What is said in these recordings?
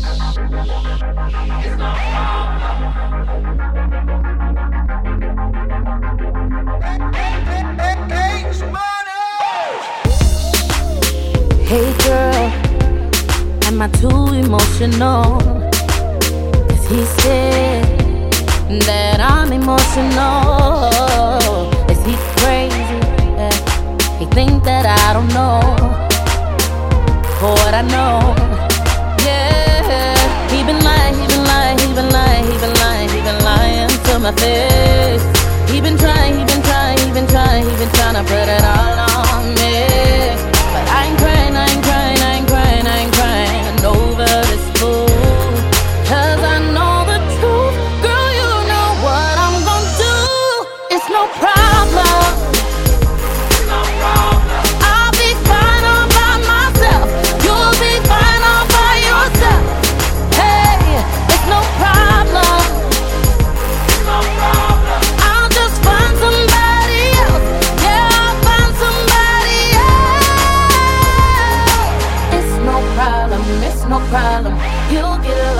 Hey girl, am I too emotional? Cause he said that I'm emotional. Is he crazy? He think that I don't know what I know. Yeah, my face. He been trying, he been trying, he been trying, he been trying to put it all on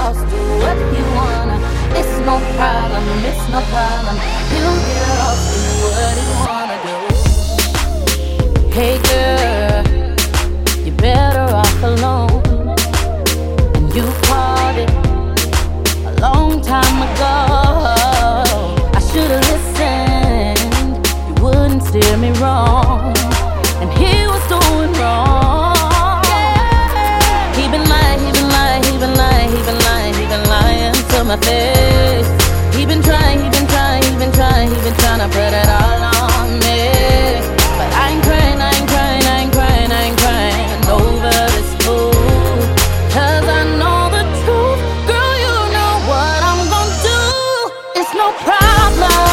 Lost. Do what you wanna. It's no problem. It's no problem. You'll get lost. Do what you wanna do. Hey girl, you're better off alone. And you called it a long time ago. I should've listened, you wouldn't steer me wrong. My face. He been trying, he been trying, he been trying, he been trying to put it all on me. But I ain't crying, I ain't crying, I ain't crying, I ain't crying over this fool. Cause I know the truth, girl, you know what I'm gonna do. It's no problem.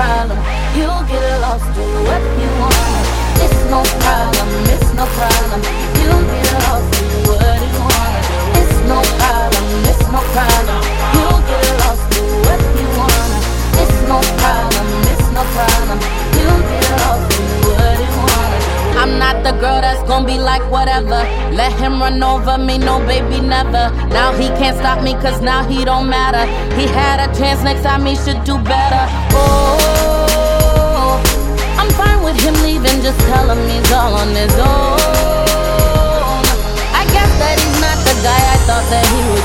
It's The girl that's gonna be like whatever. Let him run over me, no baby, never. Now he can't stop me, cause now he don't matter. He had a chance, next time he should do better. Oh, I'm fine with him leaving, just tell him he's all on his own. I guess that he's not the guy I thought that he would